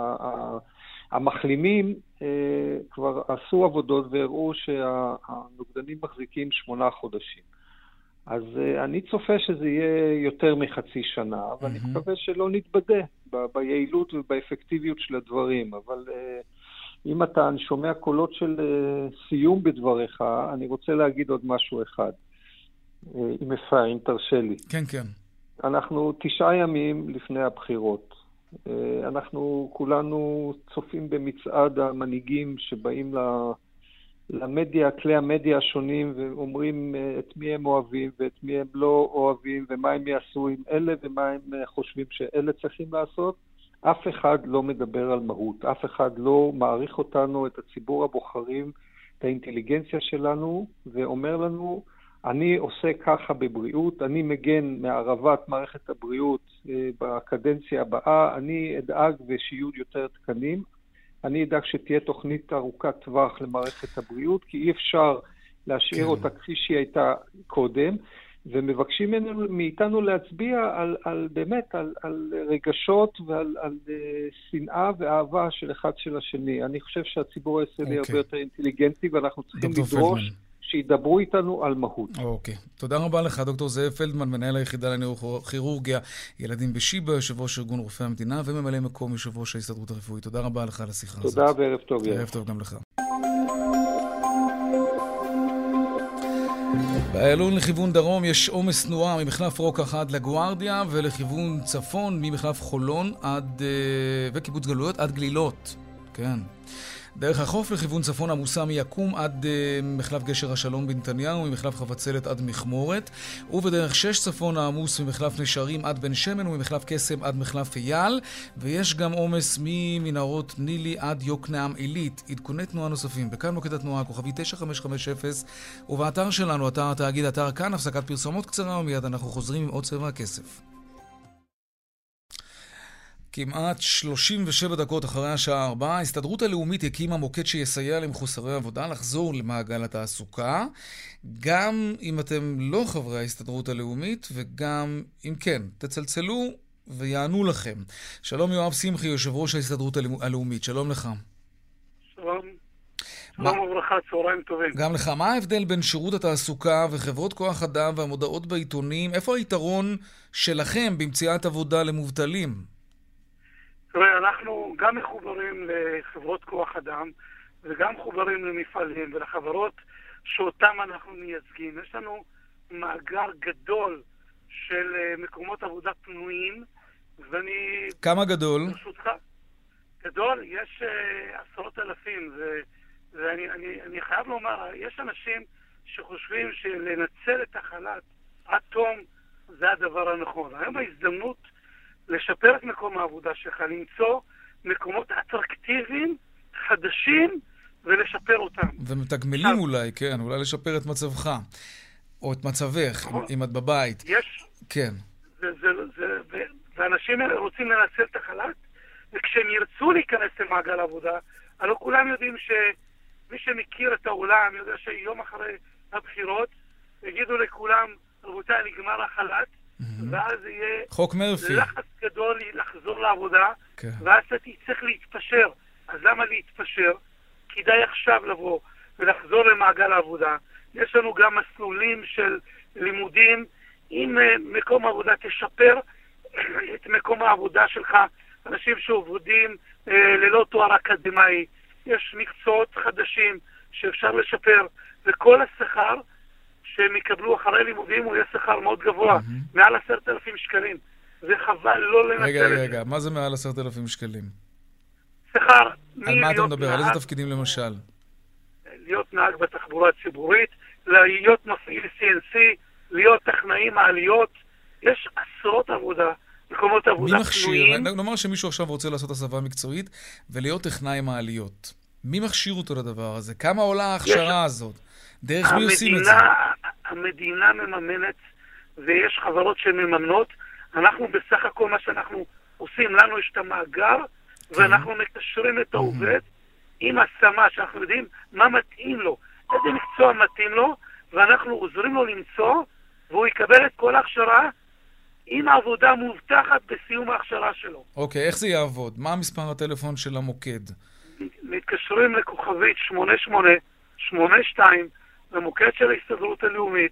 המחלימים אה, כבר עשו עבודות והראו שהנוגדנים מחזיקים שמונה חודשים. אז uh, אני צופה שזה יהיה יותר מחצי שנה, ואני mm-hmm. מקווה שלא נתבדה ביעילות ובאפקטיביות של הדברים. אבל uh, אם אתה שומע קולות של uh, סיום בדבריך, אני רוצה להגיד עוד משהו אחד, אם אפשר, אם תרשה לי. כן, כן. אנחנו תשעה ימים לפני הבחירות. אנחנו כולנו צופים במצעד המנהיגים שבאים ל... לה... למדיה, כלי המדיה השונים, ואומרים אה, את מי הם אוהבים ואת מי הם לא אוהבים, ומה הם יעשו עם אלה ומה הם אה, חושבים שאלה צריכים לעשות. אף אחד לא מדבר על מהות, אף אחד לא מעריך אותנו, את הציבור הבוחרים, את האינטליגנציה שלנו, ואומר לנו, אני עושה ככה בבריאות, אני מגן מהערבת מערכת הבריאות אה, בקדנציה הבאה, אני אדאג ושיהיו יותר תקנים, אני אדאג שתהיה תוכנית ארוכת טווח למערכת הבריאות, כי אי אפשר להשאיר כן. אותה כפי שהיא הייתה קודם, ומבקשים מאיתנו להצביע על, על באמת, על, על רגשות ועל על, uh, שנאה ואהבה של אחד של השני. אני חושב שהציבור הישראלי okay. הרבה אוקיי. יותר אינטליגנטי, ואנחנו צריכים לדרוש... פלדמן. שידברו איתנו על מהות. אוקיי. Okay. תודה רבה לך, דוקטור זאב פלדמן, מנהל היחידה לנאוכירורגיה, ילדים בשיבא, יושב ראש ארגון רופאי המדינה וממלא מקום יושב ראש ההסתדרות הרפואית. תודה רבה לך על השיחה תודה הזאת. תודה וערב טוב. ערב טוב גם לך. באיילון לכיוון דרום יש עומס תנועה ממחלף רוקח עד לגוארדיה ולכיוון צפון ממחלף חולון עד... אה, וקיבוץ גלויות עד גלילות. כן. דרך החוף לכיוון צפון עמוסה מיקום עד uh, מחלף גשר השלום בנתניהו, ממחלף חבצלת עד מכמורת, ובדרך שש צפון העמוס ממחלף נשרים עד בן שמן וממחלף קסם עד מחלף אייל, ויש גם עומס ממנהרות נילי עד יוקנעם עילית. עדכוני תנועה נוספים, בכאן מוקד התנועה, כוכבי 9550, ובאתר שלנו, אתר התאגיד, אתר כאן, הפסקת פרסומות קצרה, ומיד אנחנו חוזרים עם עוד צבע הכסף. כמעט 37 דקות אחרי השעה 4, ההסתדרות הלאומית הקימה מוקד שיסייע למחוסרי עבודה לחזור למעגל התעסוקה, גם אם אתם לא חברי ההסתדרות הלאומית, וגם אם כן, תצלצלו ויענו לכם. שלום יואב שמחי, יושב ראש ההסתדרות הלאומית, שלום לך. שלום. שלום וברכה, צהריים טובים. גם לך. מה ההבדל בין שירות התעסוקה וחברות כוח אדם והמודעות בעיתונים? איפה היתרון שלכם במציאת עבודה למובטלים? תראה, אנחנו גם מחוברים לחברות כוח אדם וגם מחוברים למפעלים ולחברות שאותם אנחנו מייצגים. יש לנו מאגר גדול של אה, מקומות עבודה פנויים, ואני... כמה גדול? ברשותך. גדול, יש uh, עשרות אלפים, ו, ואני אני, אני חייב לומר, יש אנשים שחושבים שלנצל את החל"ת עד תום זה הדבר הנכון. היום ההזדמנות לשפר את מקום העבודה שלך, למצוא מקומות אטרקטיביים, חדשים, ולשפר אותם. ומתגמלים עכשיו, אולי, כן, אולי לשפר את מצבך, או את מצבך, נכון. אם את בבית. יש... כן. זה, זה, זה, זה, ואנשים רוצים לנצל את החל"ת, וכשהם ירצו להיכנס למעגל העבודה, הלוא כולם יודעים שמי שמכיר את העולם יודע שיום אחרי הבחירות יגידו לכולם, רבותיי, נגמר החל"ת, ואז יהיה חוק מרפי. לחץ גדול לחזור לעבודה, כן. ואז אתה תצטרך להתפשר. אז למה להתפשר? כדאי עכשיו לבוא ולחזור למעגל העבודה. יש לנו גם מסלולים של לימודים. אם אה, מקום העבודה תשפר את מקום העבודה שלך, אנשים שעובדים אה, ללא תואר אקדמאי, יש מקצועות חדשים שאפשר לשפר, וכל השכר שהם יקבלו אחרי לימודים הוא יהיה שכר מאוד גבוה, מעל עשרת אלפים שקלים. זה חבל לא לנצל רגע, את רגע, זה. רגע, מה זה מעל עשרת אלפים שקלים? שכר על מה אתה מדבר? על איזה נהג- תפקידים למשל? להיות נהג בתחבורה הציבורית, להיות מפעיל CNC, להיות טכנאי מעליות. יש עשרות עבודה, מקומות מי עבודה מכשיר? פנויים. נאמר שמישהו עכשיו רוצה לעשות הסבה מקצועית ולהיות טכנאי מעליות. מי מכשיר אותו לדבר הזה? כמה עולה ההכשרה הזאת? דרך מי עושים את זה? המדינה, המדינה מממנת ויש חברות שמממנות. אנחנו בסך הכל מה שאנחנו עושים, לנו יש את המאגר כן. ואנחנו מקשרים את העובד עם השמה, שאנחנו יודעים מה מתאים לו, איזה מקצוע מתאים לו, ואנחנו עוזרים לו למצוא, והוא יקבל את כל ההכשרה עם עבודה מובטחת בסיום ההכשרה שלו. אוקיי, איך זה יעבוד? מה המספר הטלפון של המוקד? מתקשרים לכוכבית 8882 למוקד של ההסתדרות הלאומית,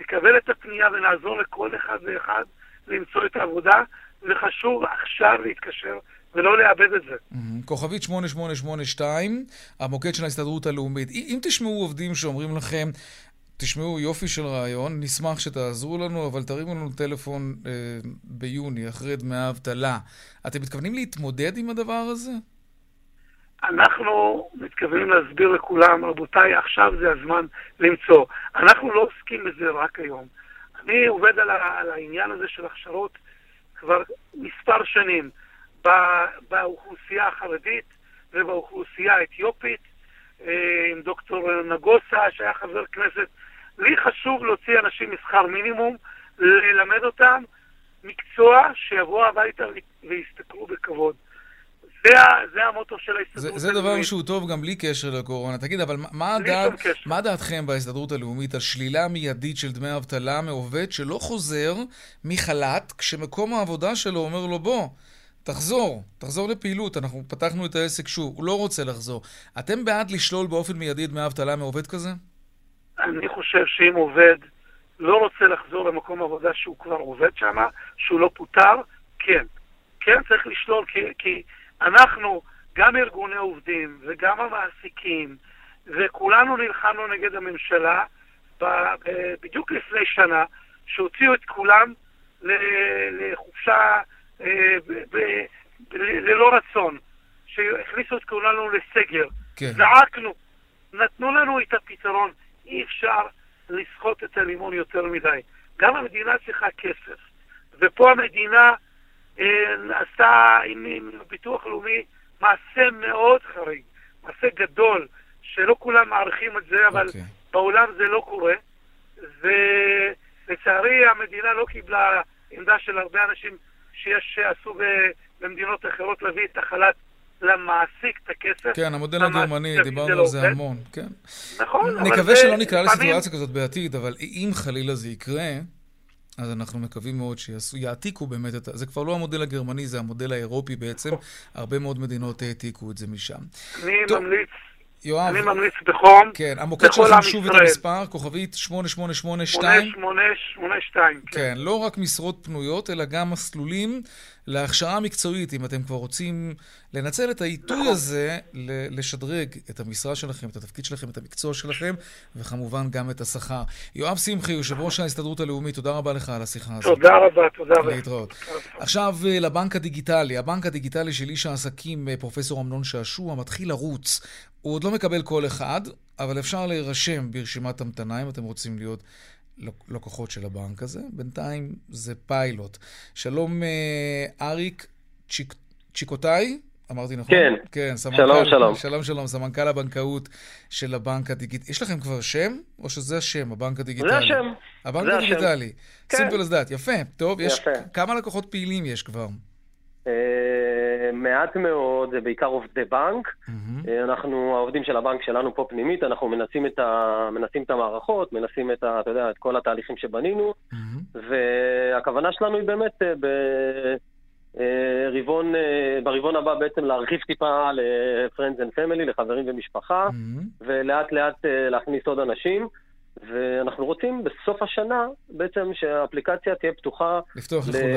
נקבל את הפנייה ונעזור לכל אחד ואחד למצוא את העבודה, וחשוב עכשיו להתקשר ולא לאבד את זה. מהמם. כוכבית 8882, המוקד של ההסתדרות הלאומית. אם תשמעו עובדים שאומרים לכם, תשמעו יופי של רעיון, נשמח שתעזרו לנו, אבל תרימו לנו טלפון אה, ביוני, אחרי דמי האבטלה. אתם מתכוונים להתמודד עם הדבר הזה? אנחנו מתכוונים להסביר לכולם, רבותיי, עכשיו זה הזמן למצוא. אנחנו לא עוסקים בזה רק היום. אני עובד על, על העניין הזה של הכשרות כבר מספר שנים באוכלוסייה החרדית ובאוכלוסייה האתיופית, אה, עם דוקטור נגוסה, שהיה חבר כנסת. לי חשוב להוציא אנשים משכר מינימום, ללמד אותם מקצוע שיבואו הביתה ויסתכלו בכבוד. זה, זה המוטו של ההסתדרות זה דבר הלאומית. שהוא טוב גם בלי קשר לקורונה. תגיד, אבל מה, הדעת. מה דעתכם בהסתדרות הלאומית על שלילה מיידית של דמי אבטלה מעובד שלא חוזר מחל"ת, כשמקום העבודה שלו אומר לו, בוא, תחזור, תחזור לפעילות, אנחנו פתחנו את העסק שוב, הוא לא רוצה לחזור. אתם בעד לשלול באופן מיידי דמי אבטלה מעובד כזה? אני חושב שאם עובד לא רוצה לחזור למקום עבודה שהוא כבר עובד שם, שהוא לא פוטר, כן. כן צריך לשלול, כי, כי אנחנו, גם ארגוני עובדים וגם המעסיקים, וכולנו נלחמנו נגד הממשלה בדיוק לפני שנה, שהוציאו את כולם לחופשה אה, ללא רצון, שהכניסו את כולנו לסגר. כן. זעקנו, נתנו לנו את הפתרון. אי אפשר לסחוט את הלימון יותר מדי. גם המדינה צריכה כסף. ופה המדינה עשתה עם, עם הביטוח הלאומי מעשה מאוד חריג, מעשה גדול, שלא כולם מעריכים את זה, אבל אוקיי. בעולם זה לא קורה. ולצערי המדינה לא קיבלה עמדה של הרבה אנשים שיש, שעשו במדינות אחרות להביא את החל"ת למעסיק, את הכסף. כן, המודל הגרמני, דיברנו על זה. המון, כן. נכון, אבל נקווה זה שלא נקלע לפעמים- לסיטואציה כזאת בעתיד, אבל אם חלילה זה יקרה, אז אנחנו מקווים מאוד שיעתיקו באמת את ה... זה כבר לא המודל הגרמני, זה המודל האירופי בעצם. הרבה מאוד מדינות העתיקו את זה משם. אני טוב, ממליץ, יואב, אני ממליץ בחום, כן, המוקד שלכם שוב את. המספר, כוכבית 8882. 8882, כן. כן, לא רק משרות פנויות, אלא גם מסלולים להכשרה מקצועית, אם אתם כבר רוצים לנצל את העיתוי נכון. הזה, לשדרג את המשרה שלכם, את התפקיד שלכם, את המקצוע שלכם, וכמובן גם את השכר. יואב שמחי, יושב ראש ההסתדרות הלאומית, תודה רבה לך על השיחה הזאת. תודה רבה, תודה רבה. להתראות. עכשיו אה, לבנק הדיגיטלי. הבנק הדיגיטלי של איש העסקים, אה, פרופסור אמנון שעשוע, מתחיל לרוץ. הוא עוד לא מקבל כל אחד, אבל אפשר להירשם ברשימת המתנה אם אתם רוצים להיות לק- לקוחות של הבנק הזה. בינתיים זה פיילוט. שלום אה, אריק צ'יק, צ'יקוטאי? אמרתי נכון? כן. כן, סמנכ"ל, שלום, שלום. שלום, שלום, סמנכ"ל הבנקאות של הבנק הדיגיטלי. יש לכם כבר שם? או שזה השם, הבנק הדיגיטלי? זה השם. הבנק זה השם. הדיגיטלי. כן. simple as that. יפה. טוב, יש... יפה. כמה לקוחות פעילים יש כבר? אה, מעט מאוד, זה בעיקר עובדי בנק. אה, אנחנו, העובדים של הבנק שלנו פה פנימית, אנחנו מנסים את, ה, מנסים את המערכות, מנסים את, ה, אתה יודע, את כל התהליכים שבנינו, מהמם. והכוונה שלנו היא באמת אה, ברבעון, אה, ברבעון הבא בעצם להרחיב טיפה ל-Friends and Family, לחברים ומשפחה, מהמם. ולאט לאט להכניס עוד אנשים. ואנחנו רוצים בסוף השנה בעצם שהאפליקציה תהיה פתוחה.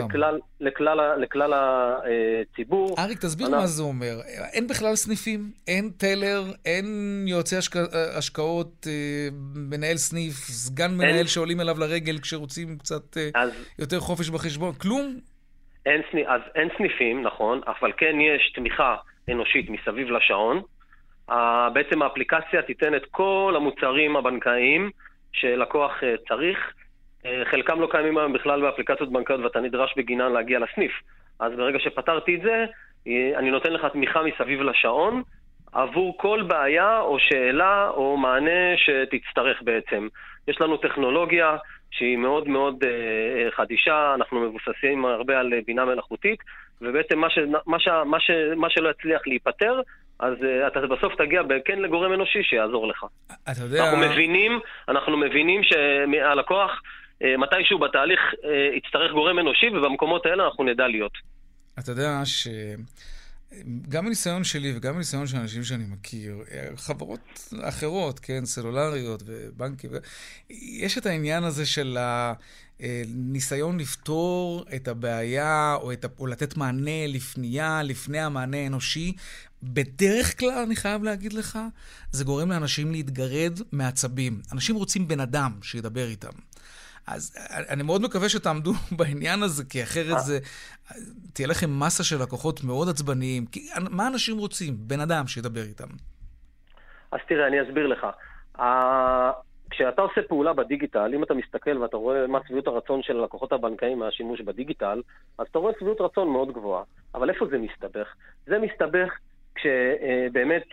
לכלל, לכלל, לכלל הציבור. אריק, תסביר אנחנו- מה זה אומר. אין בכלל סניפים, אין טלר, אין יועצי השק... השקעות, אה, מנהל סניף, סגן מנהל שעולים אליו לרגל כשרוצים קצת אה, אז יותר חופש בחשבון, כלום? אין, סני, אז אין סניפים, נכון, אבל כן יש תמיכה אנושית מסביב לשעון. בעצם האפליקציה תיתן את כל המוצרים הבנקאיים שלקוח uh, צריך. Uh, חלקם לא קיימים היום בכלל באפליקציות בנקאיות ואתה נדרש בגינן להגיע לסניף. אז ברגע שפתרתי את זה, אה, אני נותן לך תמיכה מסביב לשעון עבור כל בעיה או שאלה או מענה שתצטרך בעצם. יש לנו טכנולוגיה שהיא מאוד מאוד אה, חדישה, אנחנו מבוססים הרבה על אה, בינה מלאכותית, ובעצם מה, ש, מה, ש, מה, ש, מה שלא יצליח להיפתר, אז uh, אתה בסוף תגיע כן לגורם אנושי שיעזור לך. אתה יודע... אנחנו מבינים, אנחנו מבינים שהלקוח uh, מתישהו בתהליך uh, יצטרך גורם אנושי, ובמקומות האלה אנחנו נדע להיות. אתה יודע ש... גם מניסיון שלי וגם מניסיון של אנשים שאני מכיר, חברות אחרות, כן, סלולריות ובנקים, יש את העניין הזה של הניסיון לפתור את הבעיה או, את. או לתת מענה לפנייה, לפני המענה האנושי. בדרך כלל, אני חייב להגיד לך, זה גורם לאנשים להתגרד מעצבים. אנשים רוצים בן אדם שידבר איתם. אז אני מאוד מקווה שתעמדו בעניין הזה, כי אחרת זה... תהיה לכם מסה של לקוחות מאוד עצבניים. כי מה אנשים רוצים? בן אדם שידבר איתם. אז תראה, אני אסביר לך. כשאתה עושה פעולה בדיגיטל, אם אתה מסתכל ואתה רואה מה שביעות הרצון של הלקוחות הבנקאים מהשימוש בדיגיטל, אז אתה רואה שביעות רצון מאוד גבוהה. אבל איפה זה מסתבך? זה מסתבך כשבאמת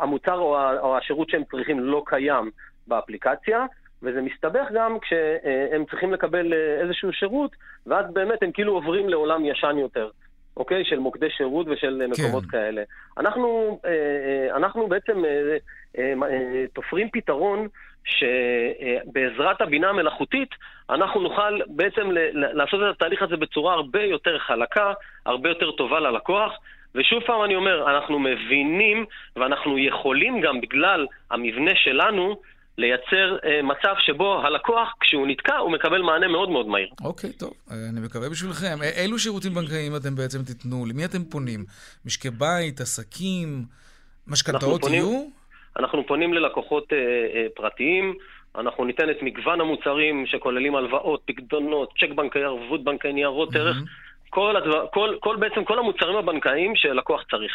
המוצר או השירות שהם צריכים לא קיים באפליקציה, וזה מסתבך גם כשהם צריכים לקבל אה, איזשהו שירות, ואז באמת הם כאילו עוברים לעולם ישן יותר. אוקיי? של מוקדי שירות ושל כן. מקומות כאלה. אנחנו, אה, אה, אנחנו בעצם אה, אה, אה, תופרים פתרון שבעזרת הבינה המלאכותית אנחנו נוכל בעצם לעשות את התהליך הזה בצורה הרבה יותר חלקה, הרבה יותר טובה ללקוח. ושוב פעם אני אומר, אנחנו מבינים ואנחנו יכולים גם בגלל המבנה שלנו לייצר אה, מצב שבו הלקוח, כשהוא נתקע, הוא מקבל מענה מאוד מאוד מהיר. אוקיי, טוב, אני מקווה בשבילכם. א- אילו שירותים בנקאיים אתם בעצם תיתנו? למי אתם פונים? משקי בית, עסקים, משכנתאות יהיו? אנחנו פונים ללקוחות אה, אה, פרטיים, אנחנו ניתן את מגוון המוצרים שכוללים הלוואות, פקדונות, צ'ק בנקאי, ערבות בנקאי, ניירות ערך, כל, הדבר, כל, כל, בעצם כל המוצרים הבנקאיים שלקוח צריך.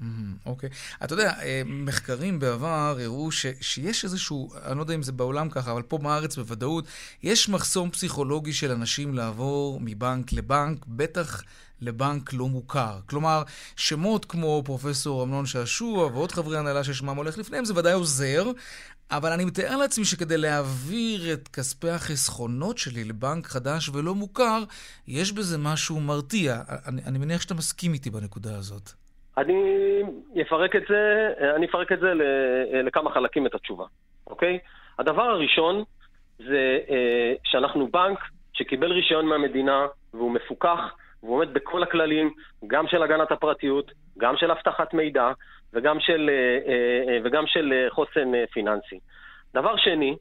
מהמם, אוקיי. אתה יודע, אה, מחקרים בעבר הראו ש, שיש איזשהו, אני לא יודע אם זה בעולם ככה, אבל פה בארץ בוודאות, יש מחסום פסיכולוגי של אנשים לעבור מבנק לבנק, בטח לבנק לא מוכר. כלומר, שמות כמו פרופסור אמנון שעשוע ועוד חברי הנהלה ששמם הולך לפניהם, זה ודאי עוזר, אבל אני מתאר לעצמי שכדי להעביר את כספי החסכונות שלי לבנק חדש ולא מוכר, יש בזה משהו מרתיע. אני, אני מניח שאתה מסכים איתי בנקודה הזאת. אני אפרק את זה, אני אפרק את זה לכמה חלקים את התשובה, אוקיי? הדבר הראשון זה אה, שאנחנו בנק שקיבל רישיון מהמדינה והוא מפוקח והוא עומד בכל הכללים, גם של הגנת הפרטיות, גם של אבטחת מידע וגם של, אה, אה, וגם של אה, חוסן אה, פיננסי. דבר שני,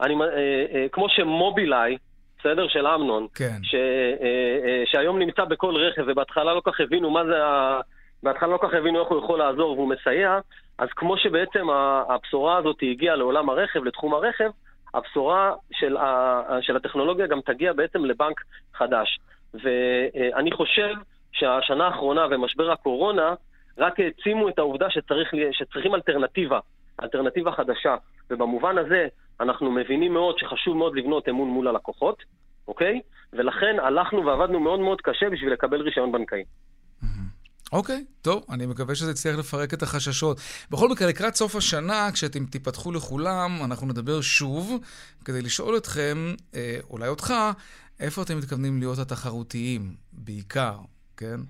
אני, אה, אה, כמו שמובילאיי, בסדר? של אמנון, כן. ש, אה, אה, שהיום נמצא בכל רכב ובהתחלה לא כך הבינו מה זה ה... בהתחלה לא כך הבינו איך הוא יכול לעזור והוא מסייע, אז כמו שבעצם הבשורה הזאת הגיעה לעולם הרכב, לתחום הרכב, הבשורה של, ה- של הטכנולוגיה גם תגיע בעצם לבנק חדש. ואני חושב שהשנה האחרונה ומשבר הקורונה רק העצימו את העובדה שצריך, שצריכים אלטרנטיבה, אלטרנטיבה חדשה. ובמובן הזה אנחנו מבינים מאוד שחשוב מאוד לבנות אמון מול הלקוחות, אוקיי? ולכן הלכנו ועבדנו מאוד מאוד קשה בשביל לקבל רישיון בנקאי. אוקיי, טוב, אני מקווה שזה יצליח לפרק את החששות. בכל מקרה, לקראת סוף השנה, כשאתם תיפתחו לכולם, אנחנו נדבר שוב, כדי לשאול אתכם, אה, אולי אותך, איפה אתם מתכוונים להיות התחרותיים, בעיקר, כן?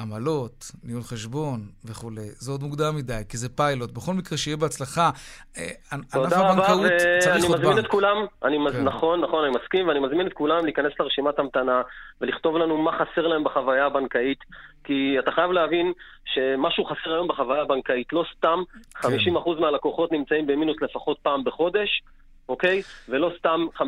עמלות, ניהול חשבון וכולי. זה עוד מוקדם מדי, כי זה פיילוט. בכל מקרה, שיהיה בהצלחה. אה, ענף הבנקאות צריך עוד בנק. אני מזמין את כולם, אני כן. נכון, נכון, אני מסכים, ואני מזמין את כולם להיכנס לרשימת המתנה ולכתוב לנו מה חסר להם בחוויה הבנקאית, כי אתה חייב להבין שמשהו חסר היום בחוויה הבנקאית. לא סתם כן. 50% מהלקוחות נמצאים במינוס לפחות פעם בחודש. אוקיי? ולא סתם 50%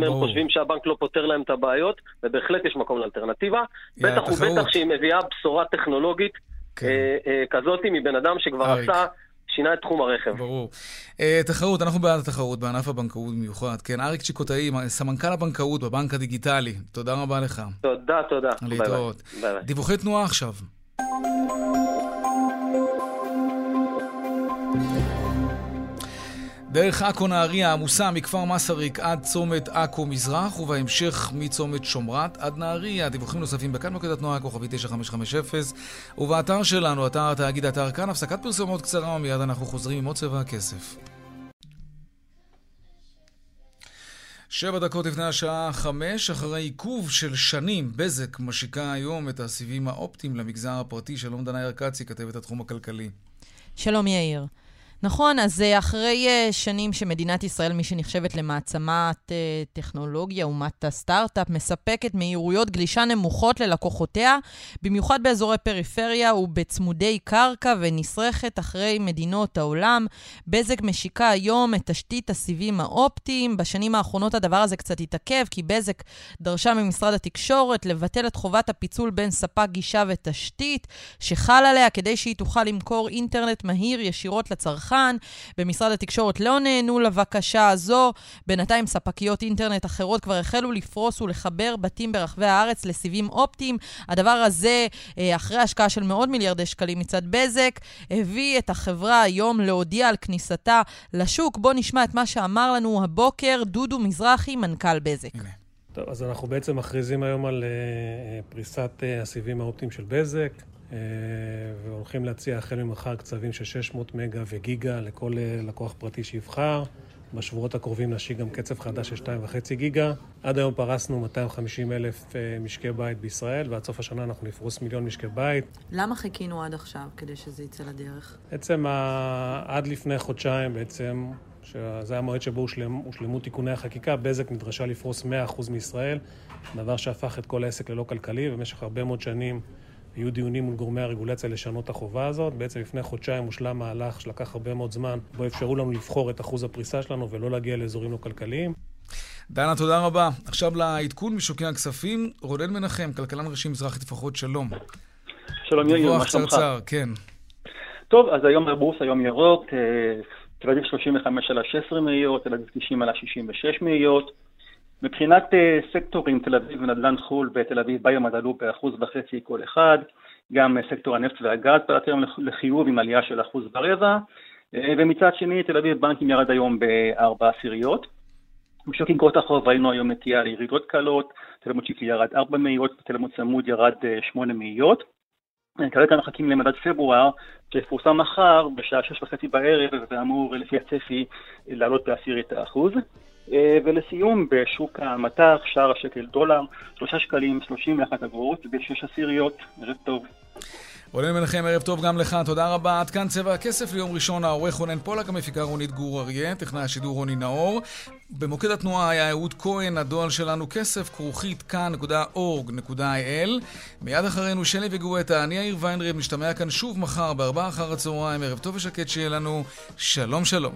מהם חושבים שהבנק לא פותר להם את הבעיות, ובהחלט יש מקום לאלטרנטיבה. בטח ובטח שהיא מביאה בשורה טכנולוגית כן. אה, אה, כזאת מבן אדם שכבר עשה... שינה את תחום הרכב. ברור. אה, תחרות, אנחנו בעד התחרות, בענף הבנקאות במיוחד. כן, אריק צ'יקוטאי, סמנכ"ל הבנקאות בבנק הדיגיטלי, תודה רבה לך. תודה, תודה. להתראות. ביי ביי. דיווחי תנועה עכשיו. דרך עכו נהריה עמוסה מכפר מסריק עד צומת עכו מזרח, ובהמשך מצומת שומרת עד נהריה. דיווחים נוספים בכאן מוקד התנועה, כוכבי 9550, ובאתר שלנו, אתר התאגיד, אתר כאן, הפסקת פרסומות קצרה, ומיד אנחנו חוזרים עם עוד צבע הכסף. שבע דקות לפני השעה חמש, אחרי עיכוב של שנים, בזק משיקה היום את הסיבים האופטיים למגזר הפרטי. שלום דנה ירקצי, כתבת התחום הכלכלי. שלום יאיר. נכון, אז אה, אחרי אה, שנים שמדינת ישראל, מי שנחשבת למעצמת אה, טכנולוגיה, אומת הסטארט-אפ, מספקת מהירויות גלישה נמוכות ללקוחותיה, במיוחד באזורי פריפריה ובצמודי קרקע, ונסרכת אחרי מדינות העולם. בזק משיקה היום את תשתית הסיבים האופטיים. בשנים האחרונות הדבר הזה קצת התעכב, כי בזק דרשה ממשרד התקשורת לבטל את חובת הפיצול בין ספק גישה ותשתית, שחל עליה כדי שהיא תוכל למכור אינטרנט מהיר ישירות לצרכן. הצרכן. במשרד התקשורת לא נענו לבקשה הזו. בינתיים ספקיות אינטרנט אחרות כבר החלו לפרוס ולחבר בתים ברחבי הארץ לסיבים אופטיים. הדבר הזה, אה, אחרי השקעה של מאות מיליארדי שקלים מצד בזק, הביא את החברה היום להודיע על כניסתה לשוק. בואו נשמע את מה שאמר לנו הבוקר דודו מזרחי, מנכ"ל בזק. טוב, אז אנחנו בעצם מכריזים היום על uh, פריסת uh, הסיבים האופטיים של בזק. אה, והולכים להציע החל ממחר קצבים של 600 מגה וגיגה לכל אה, לקוח פרטי שיבחר. בשבועות הקרובים נשיק גם קצב חדש של 2.5 גיגה. עד היום פרסנו 250 אלף אה, משקי בית בישראל, ועד סוף השנה אנחנו נפרוס מיליון משקי בית. למה חיכינו עד עכשיו כדי שזה יצא לדרך? בעצם עד לפני חודשיים בעצם, שזה המועד שבו הושלמו, הושלמו תיקוני החקיקה, בזק נדרשה לפרוס 100% מישראל, דבר שהפך את כל העסק ללא כלכלי, במשך הרבה מאוד שנים היו דיונים מול גורמי הרגולציה לשנות את החובה הזאת. בעצם לפני חודשיים הושלם מהלך שלקח הרבה מאוד זמן, בו אפשרו לנו לבחור את אחוז הפריסה שלנו ולא להגיע לאזורים לא כלכליים. דנה, תודה רבה. עכשיו לעדכון משוקי הכספים, רונן מנחם, כלכלן ראשי מזרחי טפחות, שלום. שלום יאיר, מה שלומך? קצרצר, כן. טוב, אז היום הבורסה יום ירוק, אה, תל אביב 35 על ה-16 מאיות, תל אביב 90 על ה-66 מאיות. מבחינת uh, סקטורים, תל אביב ונדל"ן חו"ל בתל אביב ביום עלו באחוז וחצי כל אחד, גם uh, סקטור הנפט והגז פרט היום לחיוב עם עלייה של אחוז ורבע, uh, ומצד שני תל אביב בנקים ירד היום בארבע עשיריות. בשוק איגרות החוב ראינו היום נטייה לירידות קלות, תל אביב שיקלי ירד ארבע מאיות, תל אביב צמוד ירד שמונה מאיות. כרגע מחכים למדד פברואר, שיפורסם מחר בשעה שש וחצי בערב, ואמור לפי הצפי לעלות בעשירית האחוז. אה, ולסיום, בשוק המטח, שער השקל דולר, שלושה שקלים, שלושים ואחת אגורות, בשש עשיריות, ערב טוב. רונן מנחם, ערב טוב גם לך, תודה רבה. עד כאן צבע הכסף ליום ראשון, העורך רונן פולק, המפיקה רונית גור אריה, טכנאי השידור רוני נאור. במוקד התנועה היה אהוד כהן, הדואל שלנו כסף, כרוכית כאן.org.il. מיד אחרינו שלי וגואטה, אני יאיר ויינרב, נשתמע כאן שוב מחר בארבעה אחר הצהריים, ערב טוב ושקט שיהיה לנו. שלום שלום.